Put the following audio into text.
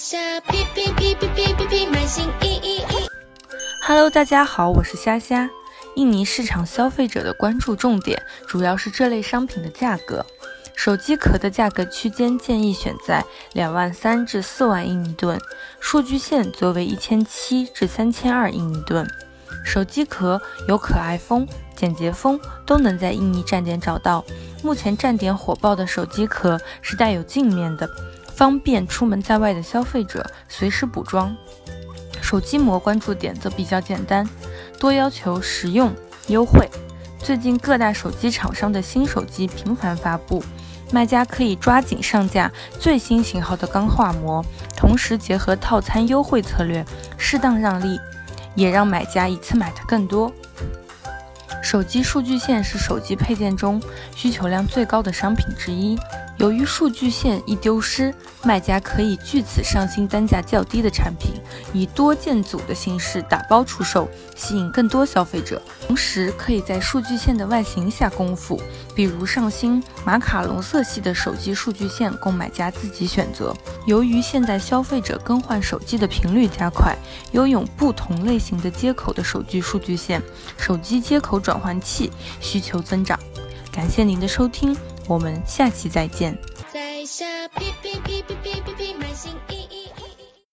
下哔哔哔哔哔哔哔，满心意意意。Hello，大家好，我是虾虾。印尼市场消费者的关注重点主要是这类商品的价格。手机壳的价格区间建议选在两万三至四万印尼盾，数据线则为一千七至三千二印尼盾。手机壳有可爱风、简洁风，都能在印尼站点找到。目前站点火爆的手机壳是带有镜面的，方便出门在外的消费者随时补妆。手机膜关注点则比较简单，多要求实用、优惠。最近各大手机厂商的新手机频繁发布，卖家可以抓紧上架最新型号的钢化膜，同时结合套餐优惠策略，适当让利，也让买家一次买的更多。手机数据线是手机配件中需求量最高的商品之一。由于数据线易丢失，卖家可以据此上新单价较低的产品，以多件组的形式打包出售，吸引更多消费者。同时，可以在数据线的外形下功夫，比如上新马卡龙色系的手机数据线供买家自己选择。由于现在消费者更换手机的频率加快，拥有不同类型的接口的手机数据线、手机接口转换器需求增长。感谢您的收听，我们下期再见。在下，